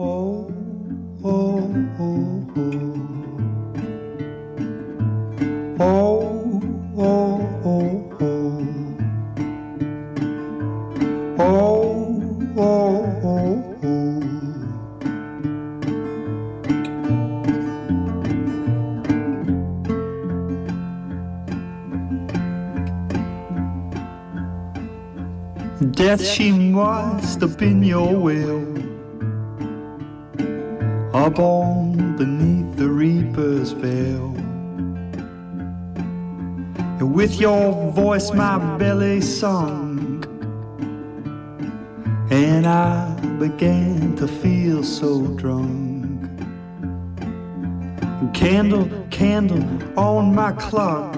Oh, oh, oh, oh. Oh, oh, oh, oh. Oh, oh, oh, oh. Death, she must have been your will. On beneath the reaper's veil. And with your voice, my belly sunk. And I began to feel so drunk. Candle, candle on my clock.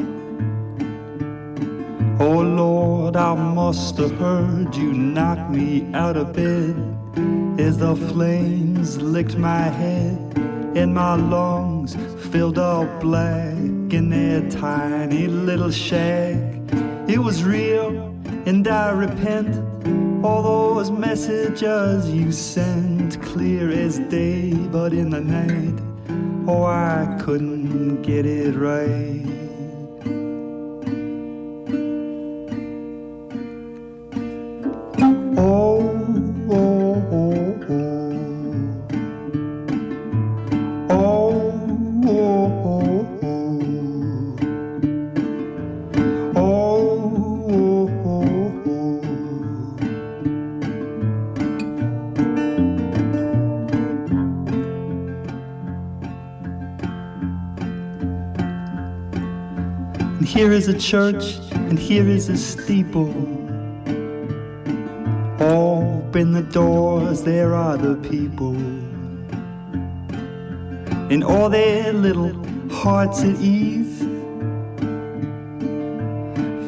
Oh Lord, I must have heard you knock me out of bed as the flames licked my head and my lungs filled all black in that tiny little shack. It was real and I repent. All those messages you sent clear as day, but in the night, oh, I couldn't get it right. And here is a church, and here is a steeple. Open the doors, there are the people. And all their little hearts at ease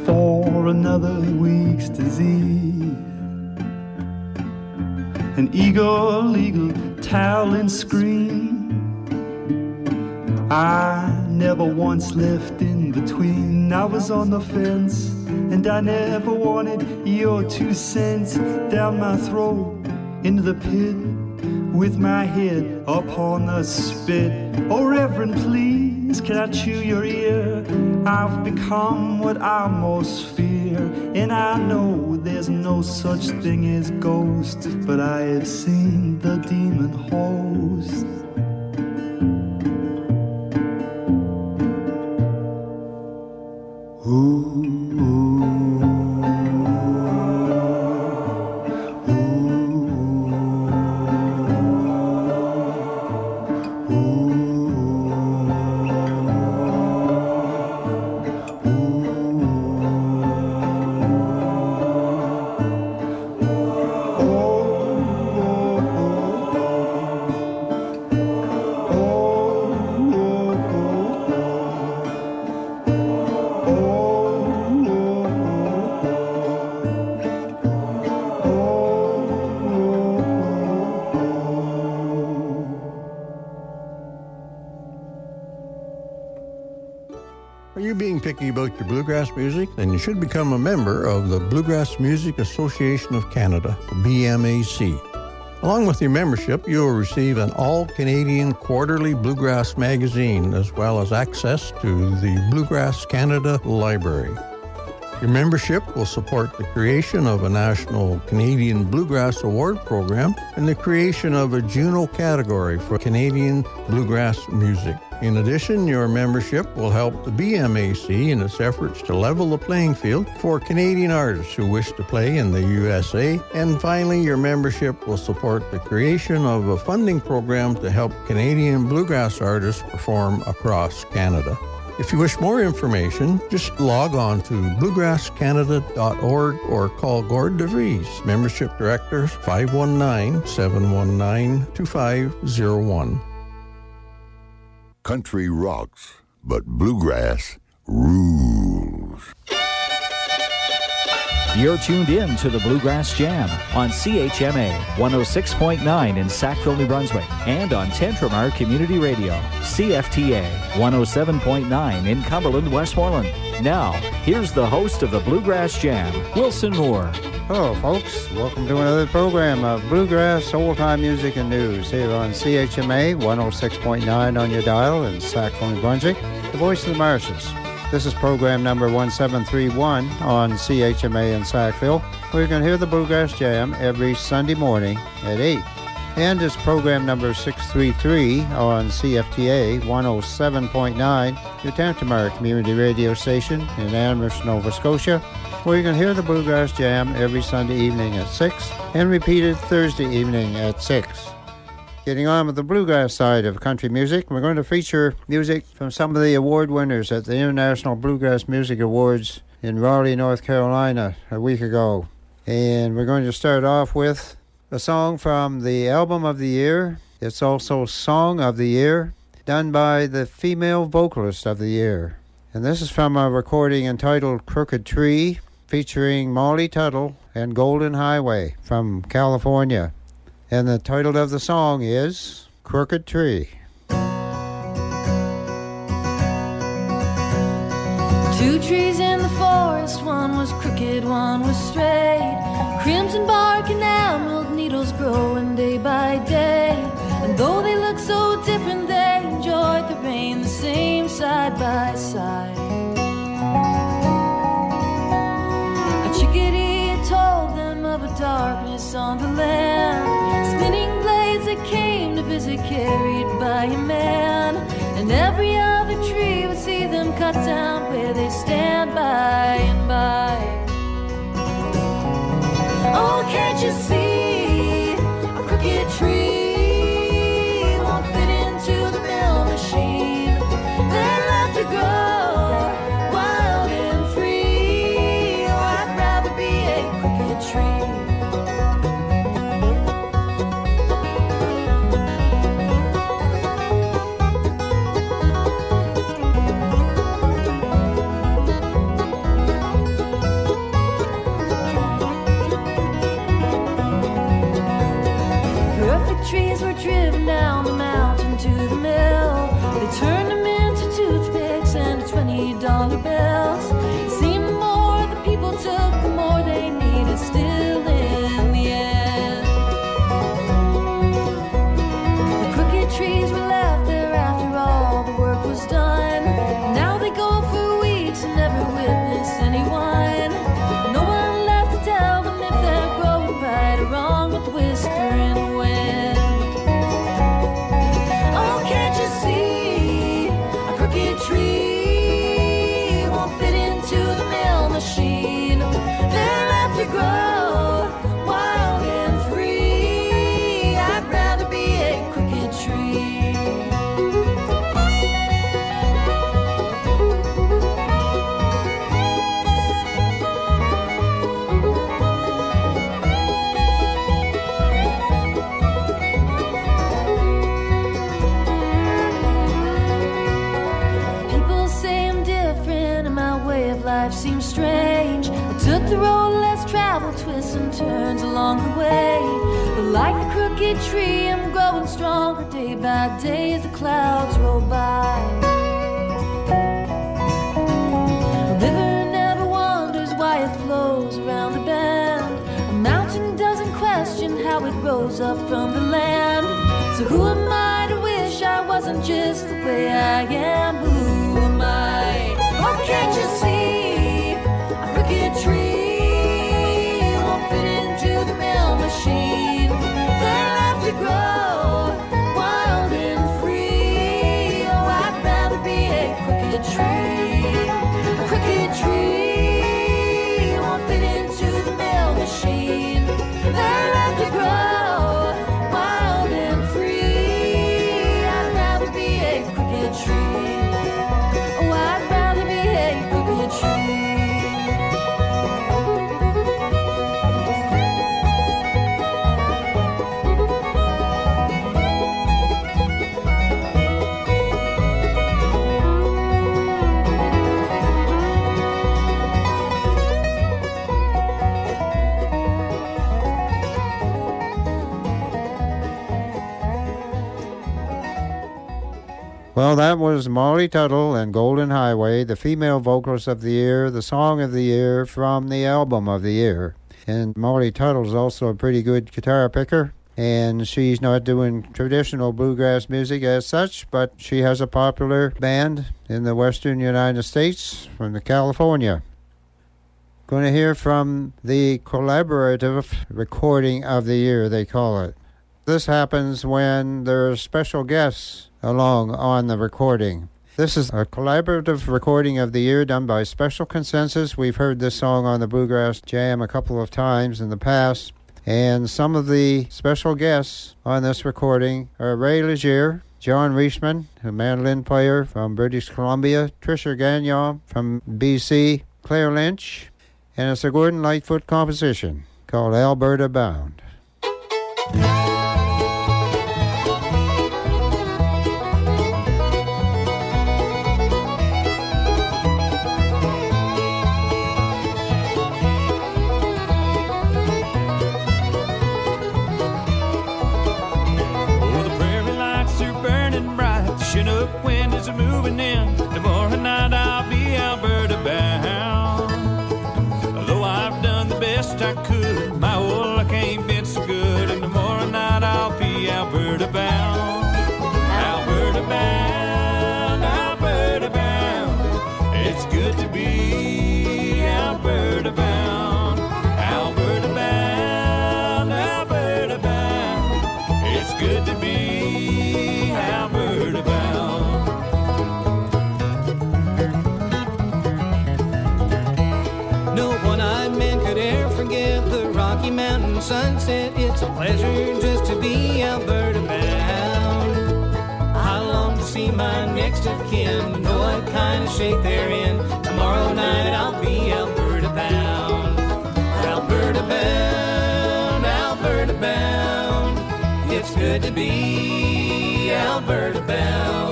for another week's disease. An eagle, eagle, towel and scream. I never once left in between. I was on the fence, and I never wanted your two cents down my throat into the pit with my head upon the spit. Oh, Reverend, please, can I chew your ear? I've become what I most fear, and I know there's no such thing as ghosts, but I have seen the demon host. Are should become a member of the Bluegrass Music Association of Canada, BMAC. Along with your membership, you will receive an all Canadian quarterly bluegrass magazine, as well as access to the Bluegrass Canada Library. Your membership will support the creation of a National Canadian Bluegrass Award program and the creation of a Juno category for Canadian bluegrass music. In addition, your membership will help the BMAC in its efforts to level the playing field for Canadian artists who wish to play in the USA. And finally, your membership will support the creation of a funding program to help Canadian bluegrass artists perform across Canada. If you wish more information, just log on to bluegrasscanada.org or call Gord DeVries, Membership Director 519 719 2501. Country rocks, but bluegrass rules. You're tuned in to the Bluegrass Jam on CHMA 106.9 in Sackville, New Brunswick, and on Tantramar Community Radio, CFTA 107.9 in Cumberland, Westmoreland. Now, here's the host of the Bluegrass Jam, Wilson Moore. Hello, folks. Welcome to another program of Bluegrass, Old Time Music, and News here on CHMA 106.9 on your dial in Sackville, New Brunswick, the voice of the Marshes. This is program number 1731 on CHMA in Sackville, where you can hear the Bluegrass Jam every Sunday morning at 8. And it's program number 633 on CFTA 107.9, your Tantramar community radio station in Amherst, Nova Scotia, where you can hear the Bluegrass Jam every Sunday evening at 6 and repeated Thursday evening at 6. Getting on with the bluegrass side of country music, we're going to feature music from some of the award winners at the International Bluegrass Music Awards in Raleigh, North Carolina, a week ago. And we're going to start off with a song from the album of the year. It's also Song of the Year, done by the female vocalist of the year. And this is from a recording entitled Crooked Tree, featuring Molly Tuttle and Golden Highway from California. And the title of the song is Crooked Tree. Two trees in the forest, one was crooked, one was straight. Crimson bark and emerald needles growing day by day. And though they look so different, they enjoyed the rain the same side by side. A chickadee told them of a darkness on the land to visit carried by a man. And every other tree would see them cut down where they stand by and by. Oh, can't you see from the land. So who am I to wish I wasn't just the way I am? That was Molly Tuttle and Golden Highway, the female vocalist of the year, the song of the year from the album of the year. And Molly Tuttle's also a pretty good guitar picker. And she's not doing traditional bluegrass music as such, but she has a popular band in the western United States from the California. Going to hear from the collaborative recording of the year, they call it. This happens when there are special guests along on the recording. This is a collaborative recording of the year done by Special Consensus. We've heard this song on the Bluegrass Jam a couple of times in the past. And some of the special guests on this recording are Ray Legere, John Reischman, a mandolin player from British Columbia, Trisha Gagnon from BC, Claire Lynch, and it's a Gordon Lightfoot composition called Alberta Bound. Pleasure just to be Alberta bound. I long to see my next of kin, know what kind of shape they're in. Tomorrow night I'll be Alberta bound. Alberta bound, Alberta bound. It's good to be Alberta bound.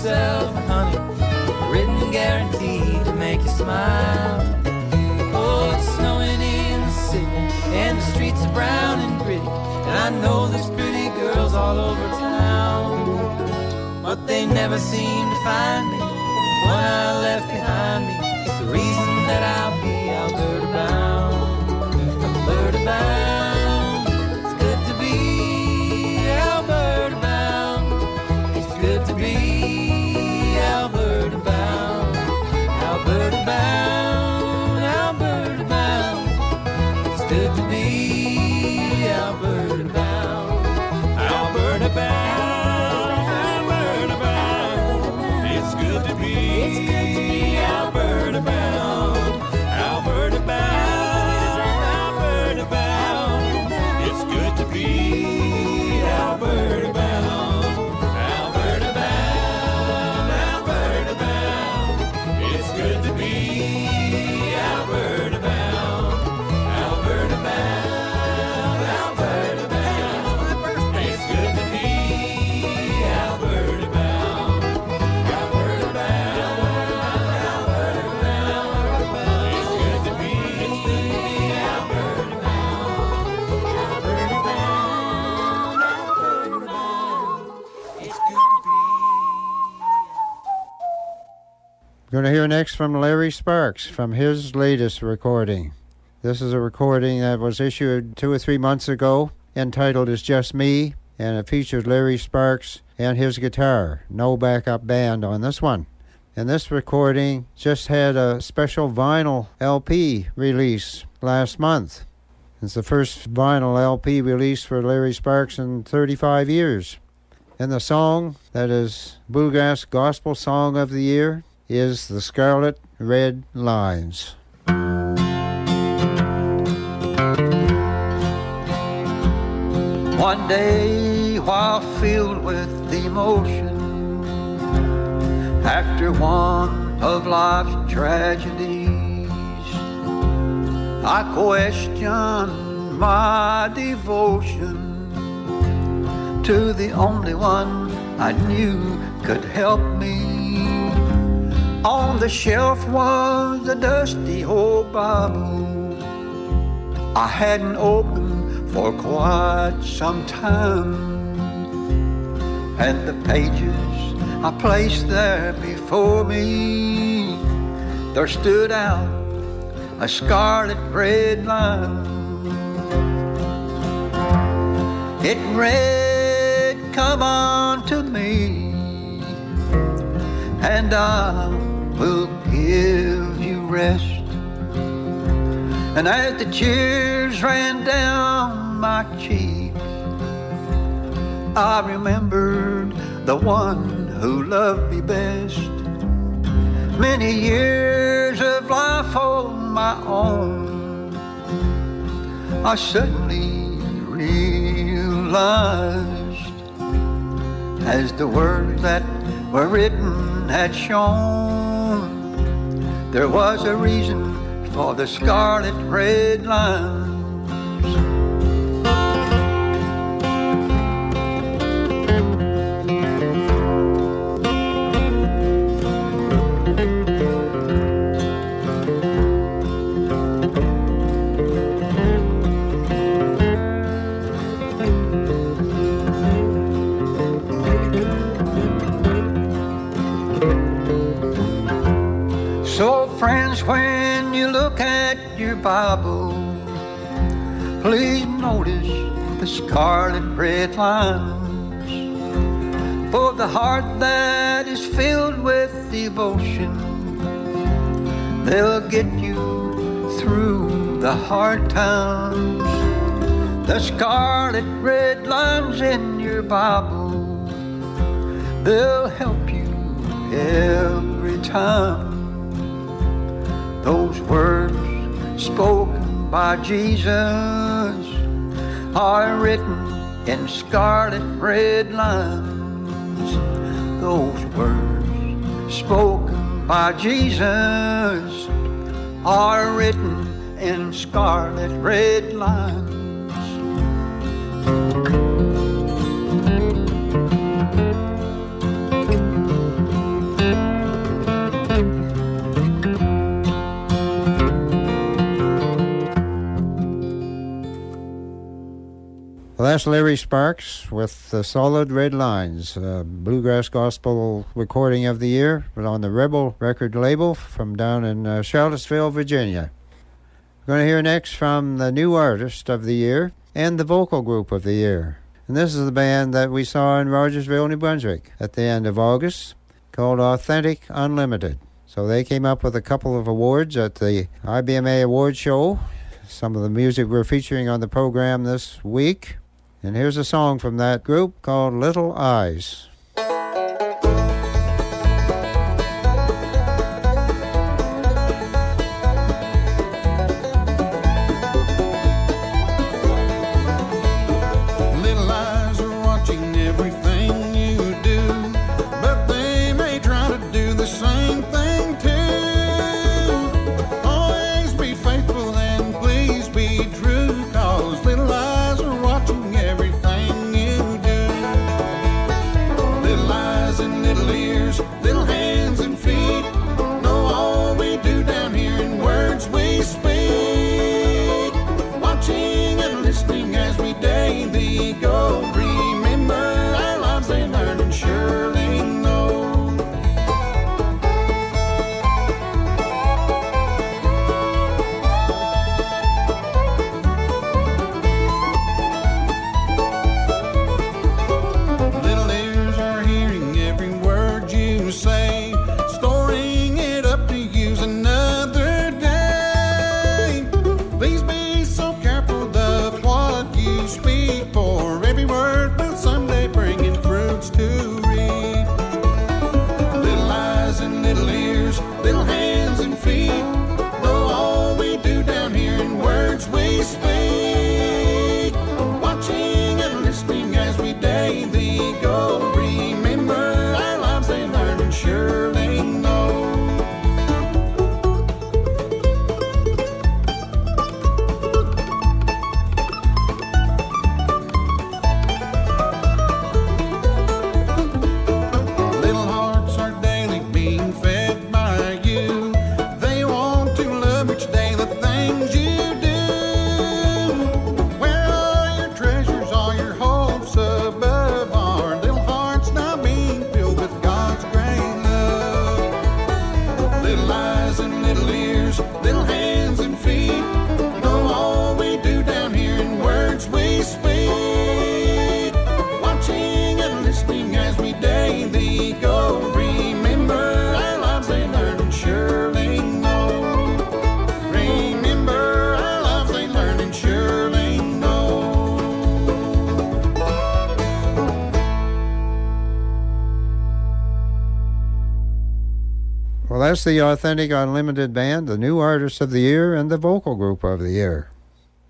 yourself, honey. Written guaranteed to make you smile. Oh, it's snowing in the city, and the streets are brown and gritty. And I know there's pretty girls all over town, but they never seem to find me. The one I left behind me is the reason that I'll be Alberta bound. Alberta bound. Going to hear next from Larry Sparks from his latest recording. This is a recording that was issued two or three months ago, entitled It's Just Me, and it features Larry Sparks and his guitar. No backup band on this one. And this recording just had a special vinyl LP release last month. It's the first vinyl LP release for Larry Sparks in 35 years. And the song that is Bluegrass Gospel Song of the Year is The Scarlet Red Lines. One day, while filled with emotion, after one of life's tragedies, I questioned my devotion to the only one I knew could help me. On the shelf was a dusty old Bible I hadn't opened for quite some time. And the pages I placed there before me, there stood out a scarlet red line. It read, Come on to me, and I will give you rest. And as the tears ran down my cheeks, I remembered the one who loved me best. Many years of life on my own, I suddenly realized as the words that were written had shown, there was a reason for the scarlet red lines. Bible, please notice the scarlet red lines. For the heart that is filled with devotion, they'll get you through the hard times. The scarlet red lines in your Bible, they'll help you every time. Those words spoken by Jesus are written in scarlet red lines. Those words spoken by Jesus are written in scarlet red lines. That's Larry Sparks with the Solid Red Lines, uh, Bluegrass Gospel recording of the year, but on the Rebel record label from down in uh, Charlottesville, Virginia. We're going to hear next from the new artist of the year and the vocal group of the year. And this is the band that we saw in Rogersville, New Brunswick at the end of August called Authentic Unlimited. So they came up with a couple of awards at the IBMA Award Show. Some of the music we're featuring on the program this week. And here's a song from that group called Little Eyes. That's the Authentic Unlimited Band, the new artist of the year, and the vocal group of the year.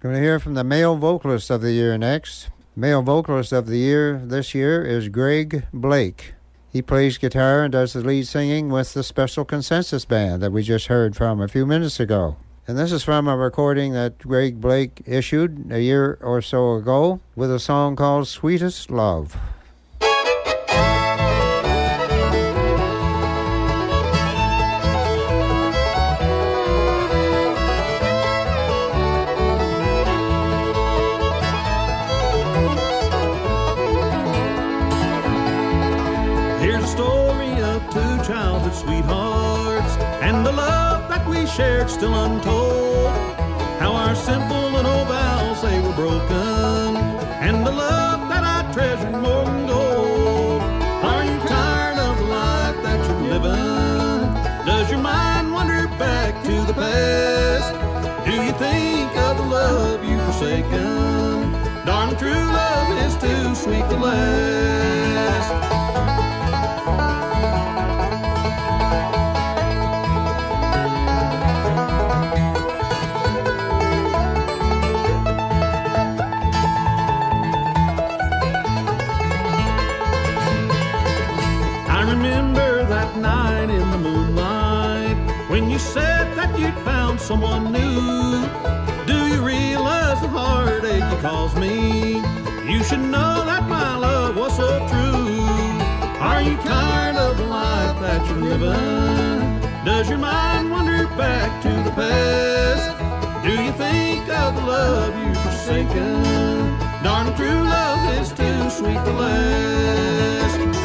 Going to hear from the male vocalist of the year next. Male vocalist of the year this year is Greg Blake. He plays guitar and does the lead singing with the Special Consensus Band that we just heard from a few minutes ago. And this is from a recording that Greg Blake issued a year or so ago with a song called Sweetest Love. Shared still untold. How our simple little vows they were broken and the love that I treasured more than gold. Are you tired of the life that you're living? Does your mind wander back to the past? Do you think of the love you've forsaken? Darn true love is too sweet to last. Someone new. Do you realize the heartache you caused me? You should know that my love was so true. Are you tired of the life that you're living? Does your mind wander back to the past? Do you think of the love you've forsaken? Darn true love is too sweet to last.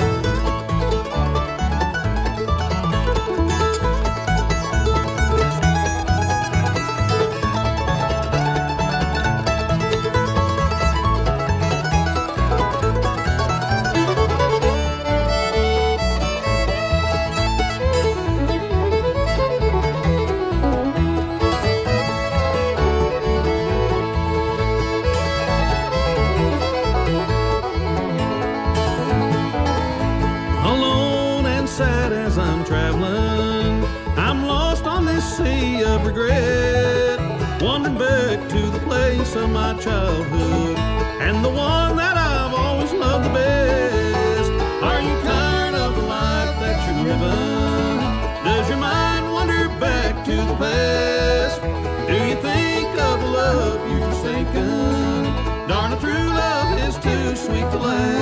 Of my childhood and the one that I've always loved the best. Are you tired of the life that you're living? Does your mind wander back to the past? Do you think of the love you've forsaken? Darn, a true love is too sweet to last.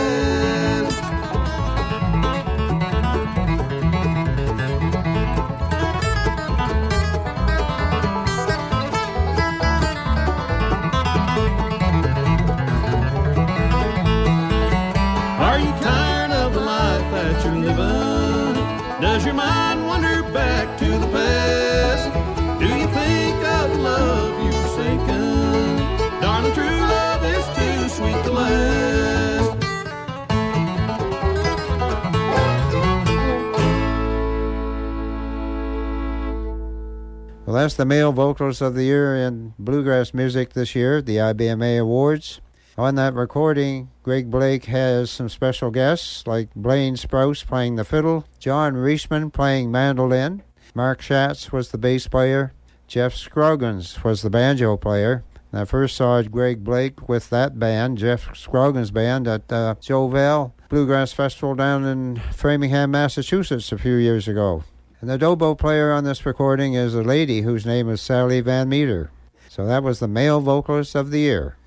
That's the male vocalist of the year in bluegrass music this year, the IBMA Awards. On that recording, Greg Blake has some special guests like Blaine Sprouse playing the fiddle, John Reischman playing mandolin, Mark Schatz was the bass player, Jeff Scroggins was the banjo player, And I first saw Greg Blake with that band, Jeff Scroggins' band, at uh, Joe Val Bluegrass Festival down in Framingham, Massachusetts a few years ago. And the dobro player on this recording is a lady whose name is Sally Van Meter. So that was the male vocalist of the year.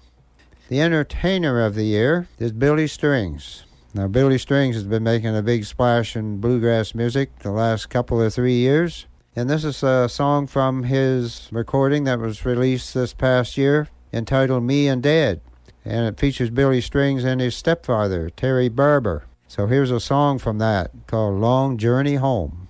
The entertainer of the year is Billy Strings. Now, Billy Strings has been making a big splash in bluegrass music the last couple of three years. And this is a song from his recording that was released this past year entitled Me and Dad. And it features Billy Strings and his stepfather, Terry Barber. So here's a song from that called Long Journey Home.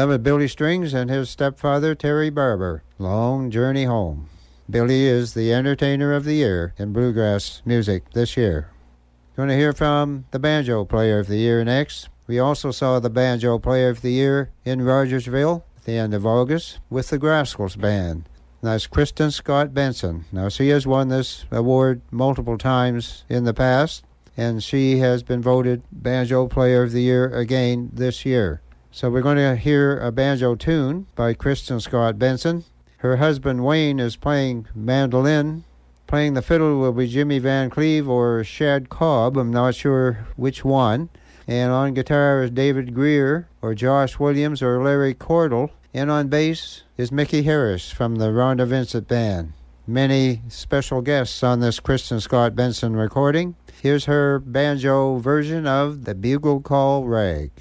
That was Billy Strings and his stepfather, Terry Barber. Long Journey Home. Billy is the entertainer of the year in bluegrass music this year. Going to hear from the banjo player of the year next. We also saw the banjo player of the year in Rogersville at the end of August with the Grascals Band. That's Kristin Scott Benson. Now, she has won this award multiple times in the past, and she has been voted Banjo Player of the Year again this year. So, we're going to hear a banjo tune by Kristin Scott Benson. Her husband Wayne is playing mandolin. Playing the fiddle will be Jimmy Van Cleve or Shad Cobb. I'm not sure which one. And on guitar is David Grier or Josh Williams or Larry Cordell. And on bass is Mickey Harris from the Rhonda Vincent Band. Many special guests on this Kristin Scott Benson recording. Here's her banjo version of the Bugle Call Rag.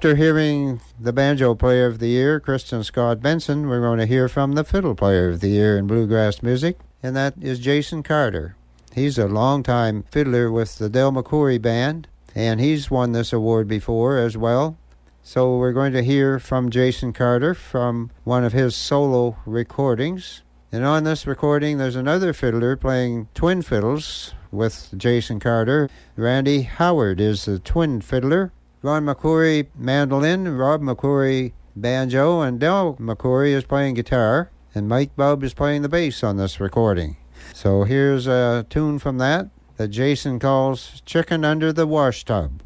After hearing the banjo player of the year, Kristin Scott Benson, we're going to hear from the fiddle player of the year in bluegrass music, and that is Jason Carter. He's a longtime fiddler with the Del McCoury Band, and he's won this award before as well. So, we're going to hear from Jason Carter from one of his solo recordings. And on this recording, there's another fiddler playing twin fiddles with Jason Carter. Randy Howard is the twin fiddler. Ron McCoury mandolin, Rob McCoury banjo, and Del McCoury is playing guitar, and Mike Bub is playing the bass on this recording. So here's a tune from that that Jason calls Chicken Under the Wash Tub.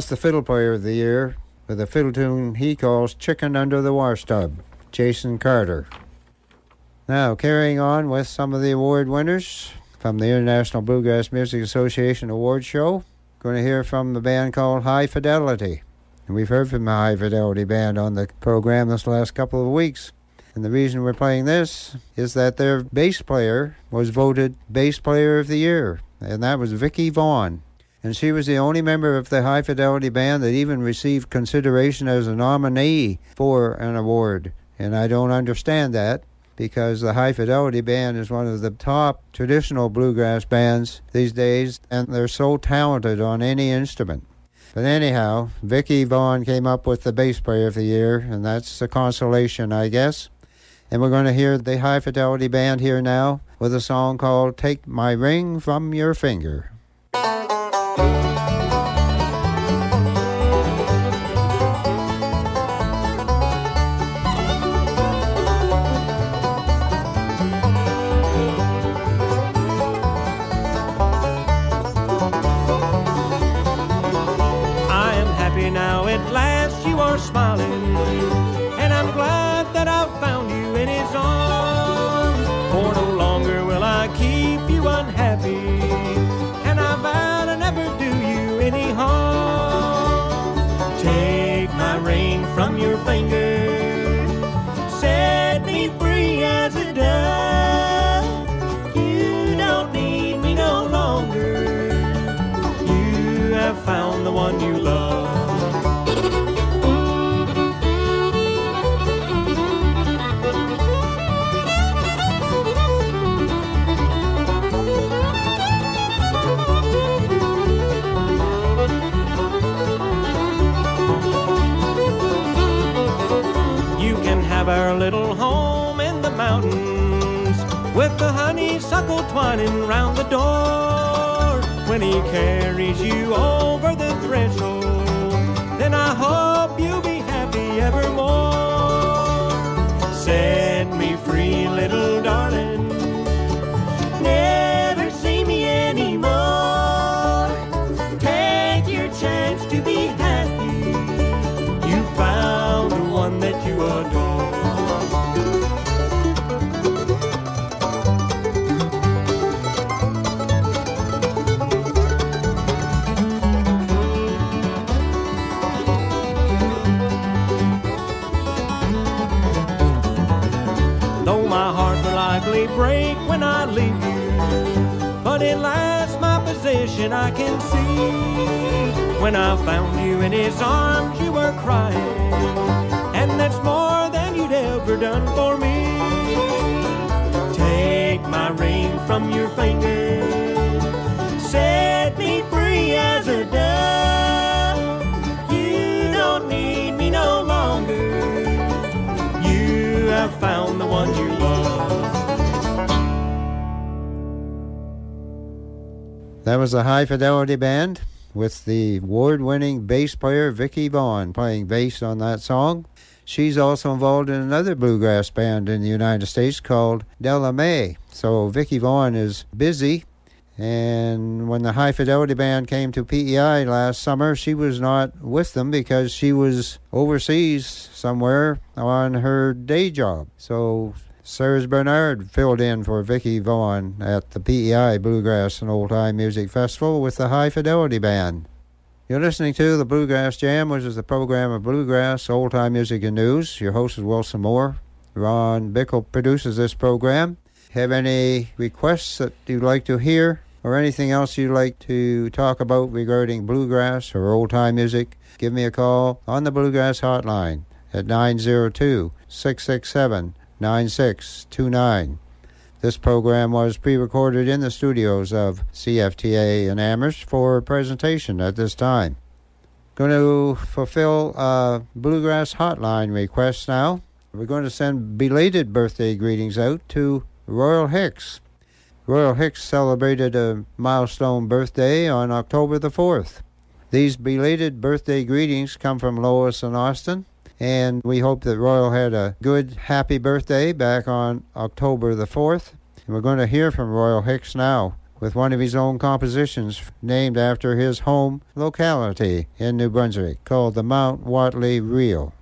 That's the fiddle player of the year with a fiddle tune he calls Chicken Under the Wash Tub, Jason Carter. Now, carrying on with some of the award winners from the International Bluegrass Music Association Award Show, going to hear from the band called High Fidelity. And we've heard from the High Fidelity Band on the program this last couple of weeks. And the reason we're playing this is that their bass player was voted Bass Player of the Year, and that was Vickie Vaughn and she was the only member of the High Fidelity Band that even received consideration as a nominee for an award. And I don't understand that because the High Fidelity Band is one of the top traditional bluegrass bands these days, and they're so talented on any instrument. But anyhow, Vickie Vaughn came up with the bass player of the year, and that's a consolation, I guess. And we're going to hear the High Fidelity Band here now with a song called Take My Ring from Your Finger. At last you are smiling. And I'm glad that I've found you in his arms. The honeysuckle twining round the door. When he carries you over the threshold, break when I leave you, but at last my possession I can see. When I found you in his arms, you were crying, and that's more than you'd ever done for me. That was the High Fidelity Band with the award winning bass player Vickie Vaughn playing bass on that song. She's also involved in another bluegrass band in the United States called Della Mae. So Vickie Vaughn is busy. And when the High Fidelity Band came to PEI last summer, she was not with them because she was overseas somewhere on her day job. So Serge Bernard filled in for Vickie Vaughn at the PEI Bluegrass and Old Time Music Festival with the High Fidelity Band. You're listening to the Bluegrass Jam, which is the program of bluegrass, old time music, and news. Your host is Wilson Moore. Ron Bickle produces this program. Have any requests that you'd like to hear or anything else you'd like to talk about regarding bluegrass or old time music? Give me a call on the Bluegrass Hotline at 902 667 9629. This program was pre recorded in the studios of CFTA in Amherst for presentation at this time. Going to fulfill a bluegrass hotline request now. We're going to send belated birthday greetings out to Royal Hicks. Royal Hicks celebrated a milestone birthday on October the 4th. These belated birthday greetings come from Lois and Austin, and we hope that Royal had a good, happy birthday back on October the 4th. And we're going to hear from Royal Hicks now with one of his own compositions named after his home locality in New Brunswick called the Mount Whatley Reel.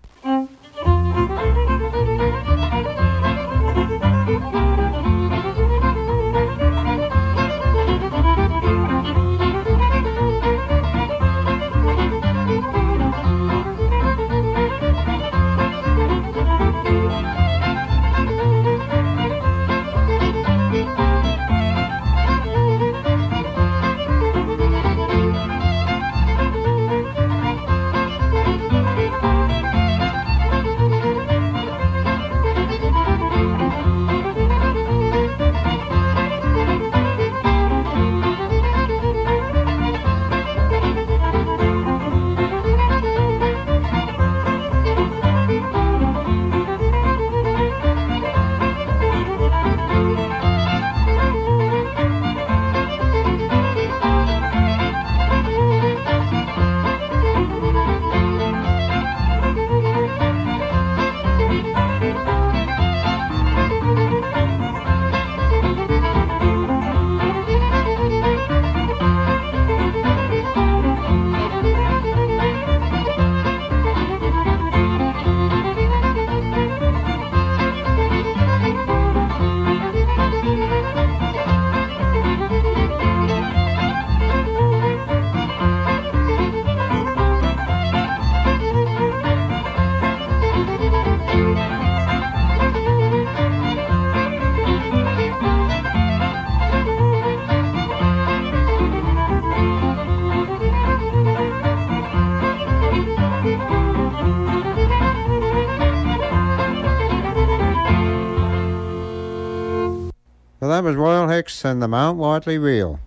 Well, that was Royal Hicks and the Mount Whatley Reel.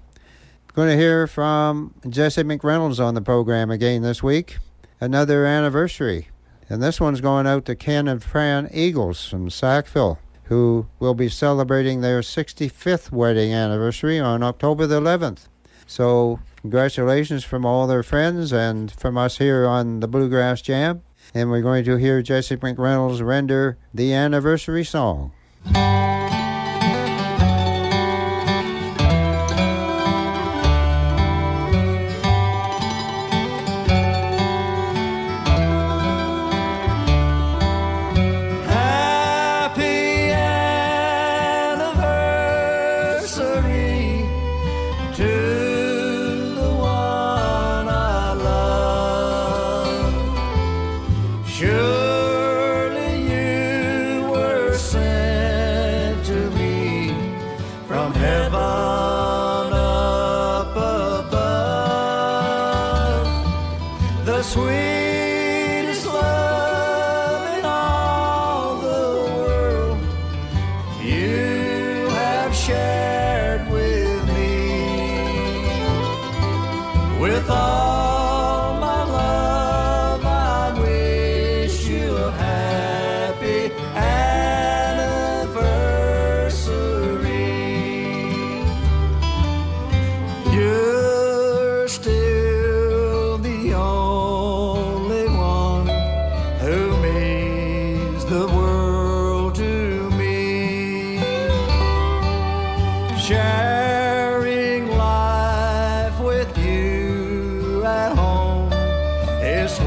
Going to hear from Jesse McReynolds on the program again this week. Another anniversary. And this one's going out to Ken and Fran Eagles from Sackville, who will be celebrating their 65th wedding anniversary on October the 11th. So, congratulations from all their friends and from us here on the Bluegrass Jam. And we're going to hear Jesse McReynolds render the anniversary song.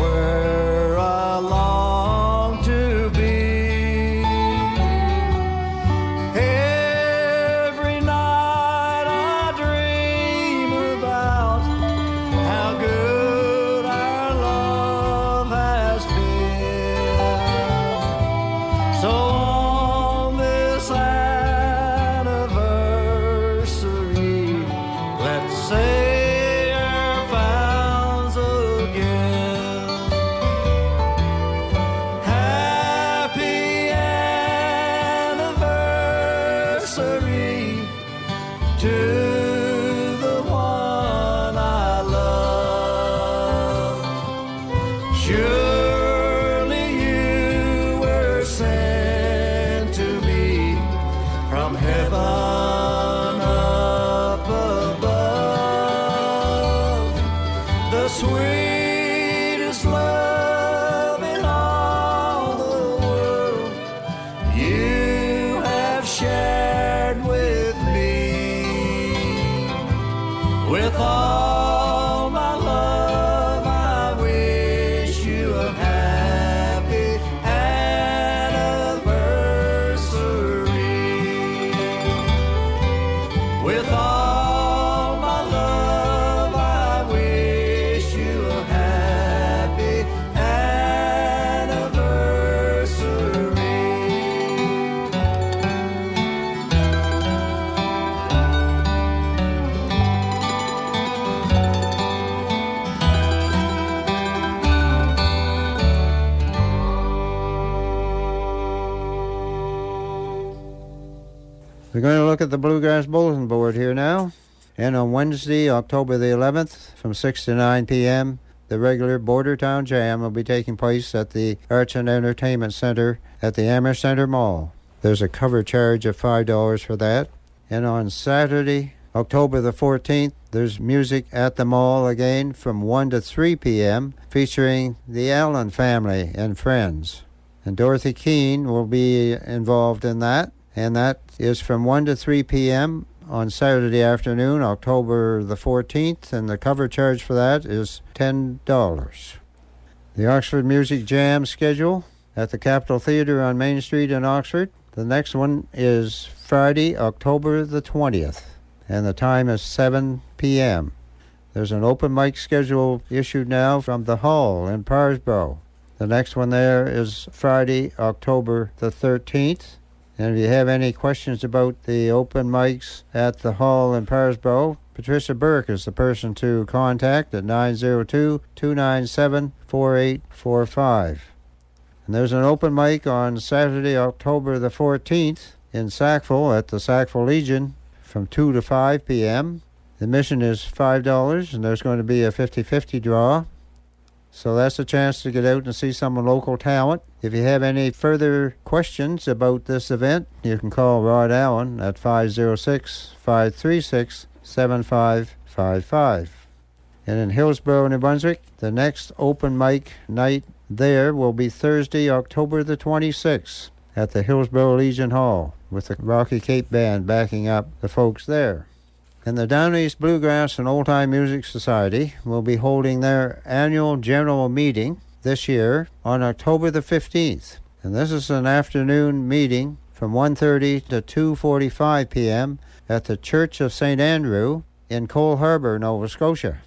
Is the Bluegrass Bulletin Board here now. And on Wednesday, October the 11th, from 6 to 9 p.m., the regular Border Town Jam will be taking place at the Arts and Entertainment Center at the Amherst Center Mall. There's a cover charge of $5 for that. And on Saturday, October the 14th, there's music at the mall again from 1 to 3 p.m., featuring the Allen family and friends. And Dorothy Keene will be involved in that, and that is from 1 to 3 p.m. on Saturday afternoon, October the 14th, and the cover charge for that is $10. The Oxford Music Jam schedule at the Capitol Theater on Main Street in Oxford. The next one is Friday, October the 20th, and the time is 7 p.m. There's an open mic schedule issued now from the Hall in Parrsboro. The next one there is Friday, October the 13th. And if you have any questions about the open mics at the Hall in Parrsboro, Patricia Burke is the person to contact at 902 297 4845. And there's an open mic on Saturday, October the 14th in Sackville at the Sackville Legion from 2 to 5 p.m. The admission is $5 and there's going to be a 50 50 draw. So that's a chance to get out and see some local talent. If you have any further questions about this event, you can call Rod Allen at 506 536 7555. And in Hillsborough, New Brunswick, the next open mic night there will be Thursday, October the 26th at the Hillsborough Legion Hall with the Rocky Cape Band backing up the folks there. And the Down East Bluegrass and Old Time Music Society will be holding their annual general meeting this year on October the 15th. And this is an afternoon meeting from 1:30 to 2:45 p.m. at the Church of St. Andrew in Cole Harbor, Nova Scotia.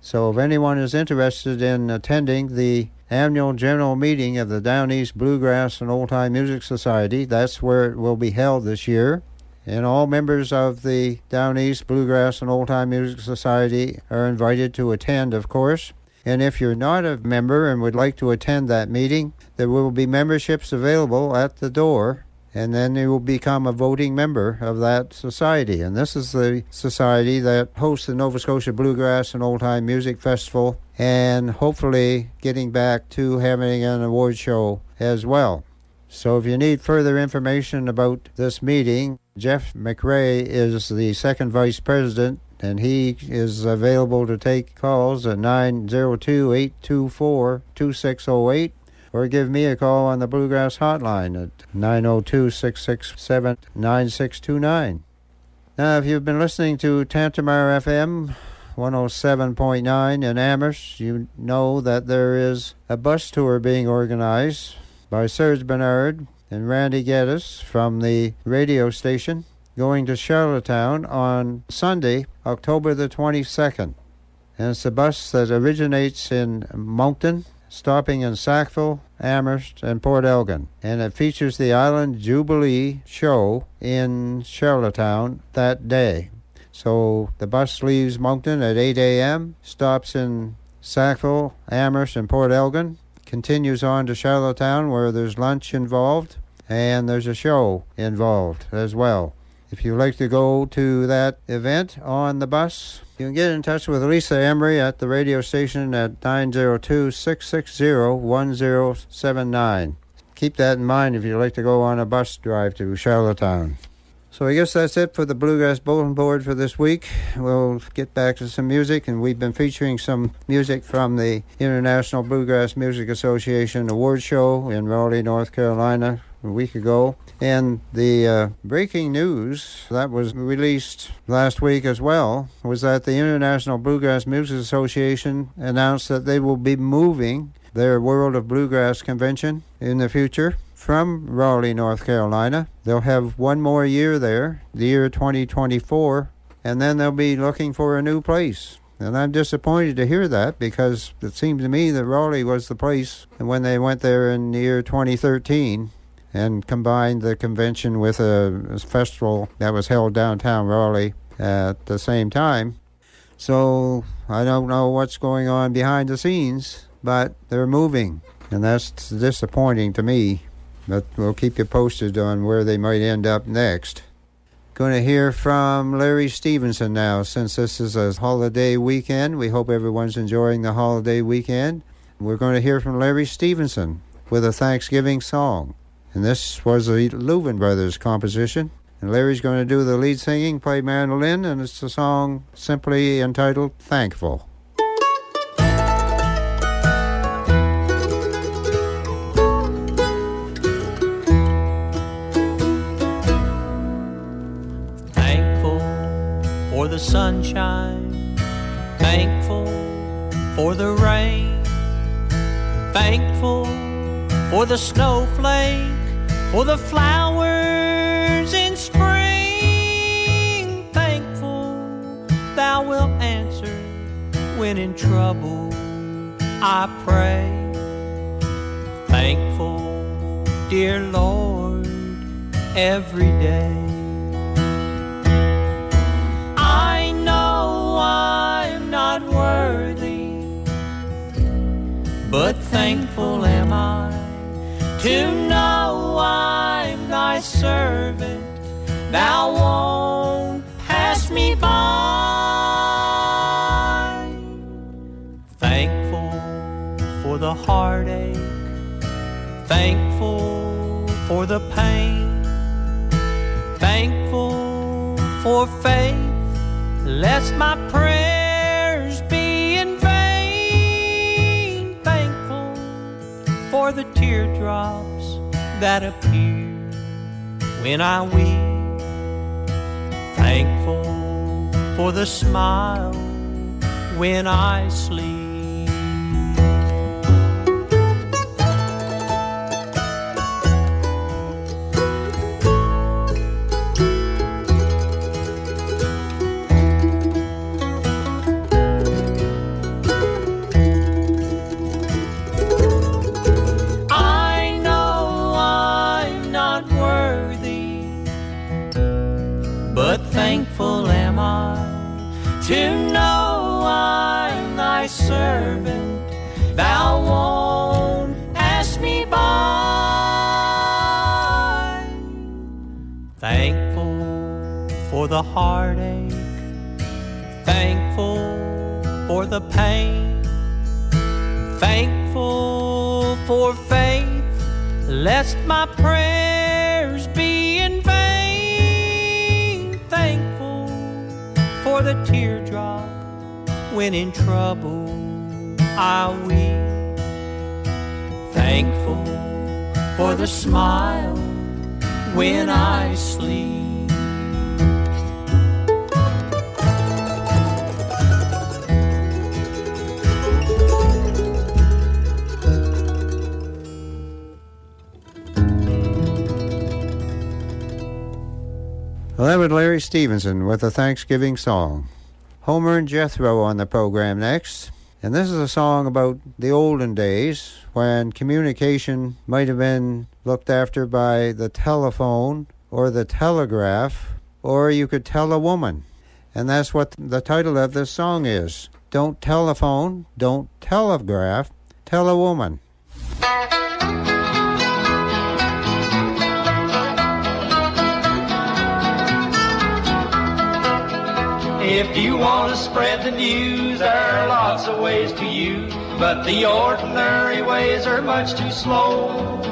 So if anyone is interested in attending the annual general meeting of the Down East Bluegrass and Old Time Music Society, that's where it will be held this year. And all members of the Down East Bluegrass and Old Time Music Society are invited to attend, of course. And if you're not a member and would like to attend that meeting, there will be memberships available at the door, and then you will become a voting member of that society. And this is the society that hosts the Nova Scotia Bluegrass and Old Time Music Festival, and hopefully getting back to having an award show as well. So if you need further information about this meeting, Jeff McRae is the second vice president and he is available to take calls at 902-824-2608 or give me a call on the Bluegrass Hotline at 902-667-9629. Now, if you've been listening to Tantramar FM 107.9 in Amherst, you know that there is a bus tour being organized by Serge Bernard and Randy Geddes from the radio station going to Charlottetown on Sunday, October the 22nd. And it's a bus that originates in Moncton, stopping in Sackville, Amherst, and Port Elgin. And it features the Island Jubilee show in Charlottetown that day. So the bus leaves Moncton at 8 a.m., stops in Sackville, Amherst, and Port Elgin, continues on to Charlottetown where there's lunch involved and there's a show involved as well. If you'd like to go to that event on the bus, you can get in touch with Lisa Emery at the radio station at 902 660 1079. Keep that in mind if you'd like to go on a bus drive to Charlottetown. So I guess that's it for the Bluegrass Bulletin Board for this week. We'll get back to some music, and we've been featuring some music from the International Bluegrass Music Association Award Show in Raleigh, North Carolina, a week ago. And the uh, breaking news that was released last week as well was that the International Bluegrass Music Association announced that they will be moving their World of Bluegrass convention in the future from Raleigh, North Carolina. They'll have one more year there, the year 2024, and then they'll be looking for a new place. And I'm disappointed to hear that because it seemed to me that Raleigh was the place when they went there in the year 2013 and combined the convention with a festival that was held downtown Raleigh at the same time. So I don't know what's going on behind the scenes, but they're moving, and that's disappointing to me. But we'll keep you posted on where they might end up next. Going to hear from Larry Stephenson now, since this is a holiday weekend. We hope everyone's enjoying the holiday weekend. We're going to hear from Larry Stephenson with a Thanksgiving song. And this was a Louvin Brothers composition. And Larry's going to do the lead singing, play mandolin, and it's a song simply entitled Thankful. Thankful for the sunshine, thankful for the rain, thankful for the snowflake, for the flowers in spring. Thankful thou wilt answer when in trouble I pray. Thankful, dear Lord, every day. I know I'm not worthy, but thankful am I to know I'm thy servant. Thou won't pass me by. Thankful for the heartache, Thankful for the pain, thankful for faith, lest my prayers for the teardrops that appear when I weep. Thankful for the smile when I sleep. Heartache, thankful for the pain thankful for faith, lest my prayers be in vain. Thankful for the teardrop when in trouble I weep. Thankful for the smile when I sleep. Was Larry Stephenson with a Thanksgiving song. Homer and Jethro on the program next. And this is a song about the olden days when communication might have been looked after by the telephone or the telegraph, or you could tell a woman. And that's what the title of this song is Don't telephone, don't telegraph, tell a woman. If you want to spread the news, there are lots of ways to use, but the ordinary ways are much too slow.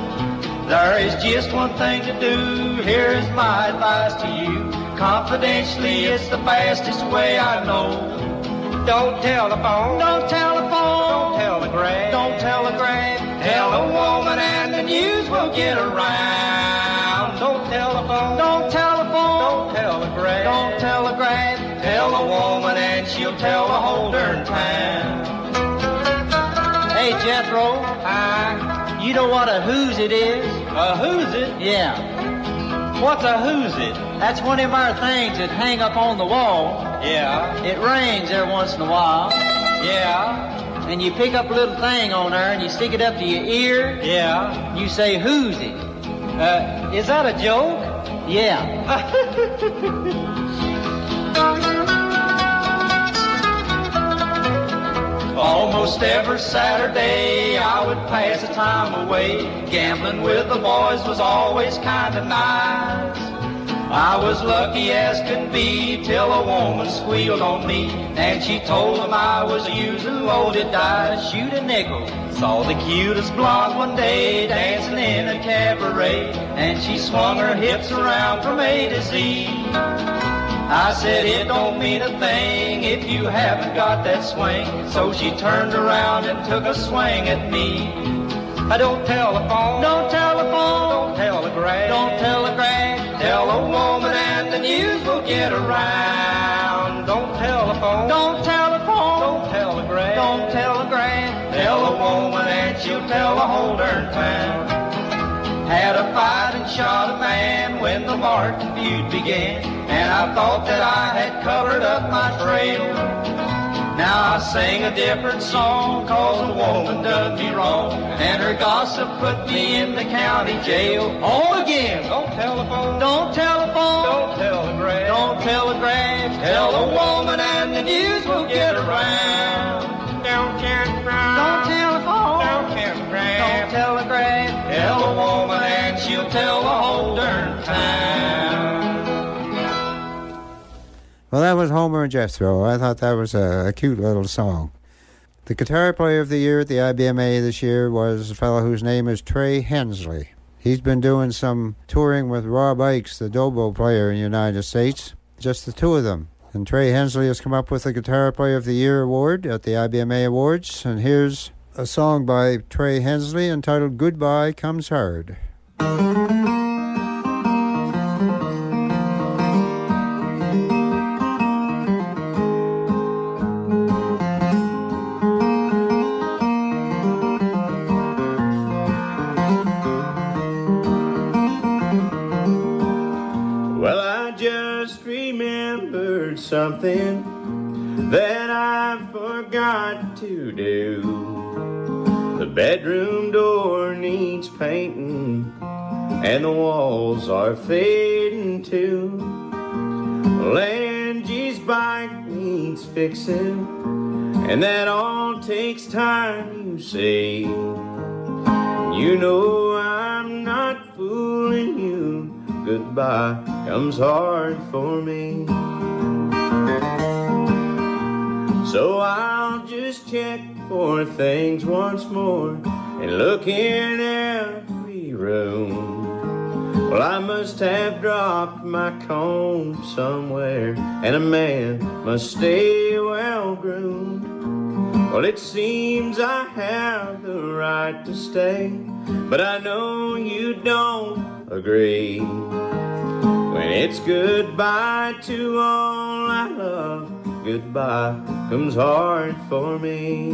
There is just one thing to do. Here is my advice to you. Confidentially, it's the fastest way I know. Don't telephone. Don't telephone. Don't telegraph. Don't telegraph. Tell a woman and the news will get around. Don't telephone. Don't telephone. Don't telegraph. Don't telegraph. Tell a woman and she'll tell the whole darn town. Hey, Jethro. Hi. You know what a who's it is? A who's it? Yeah. What's a who's it? That's one of our things that hang up on the wall. Yeah. It rains every once in a while. Yeah. And you pick up a little thing on there and you stick it up to your ear. Yeah. You say, who's it? Uh, is that a joke? Yeah. Almost every Saturday I would pass the time away. Gambling with the boys was always kind of nice. I was lucky as could be till a woman squealed on me and she told them I was using loaded dice. Shoot a nickel. Saw the cutest blonde one day dancing in a cabaret and she swung her hips around from A to Z. I said it don't mean a thing if you haven't got that swing. So she turned around and took a swing at me. I don't telephone. Don't telephone. Don't telegraph. Don't telegraph. Tell a woman and the news will get around. Don't telephone. Don't telephone. Don't telegraph. Don't telegraph. Tell a woman and she'll tell the whole darn town. Had a fight and shot a man when the Martin feud began. And I thought that I had covered up my trail. Now I sing a different song cause a woman done me wrong. And her gossip put me in the county jail. Home again. Don't telephone. Don't telephone. Don't telegraph. Don't telegraph. Tell a woman and the news will get around. Well, that was Homer and Jethro. I thought that was a, a cute little song. The guitar player of the year at the IBMA this year was a fellow whose name is Trey Hensley. He's been doing some touring with Rob Ickes, the dobro player in the United States, just the two of them. And Trey Hensley has come up with the Guitar Player of the Year award at the IBMA Awards. And here's a song by Trey Hensley entitled Goodbye Comes Hard. Walls must stay well groomed. Well, it seems I have the right to stay, but I know you don't agree. When it's goodbye to all I love, goodbye comes hard for me.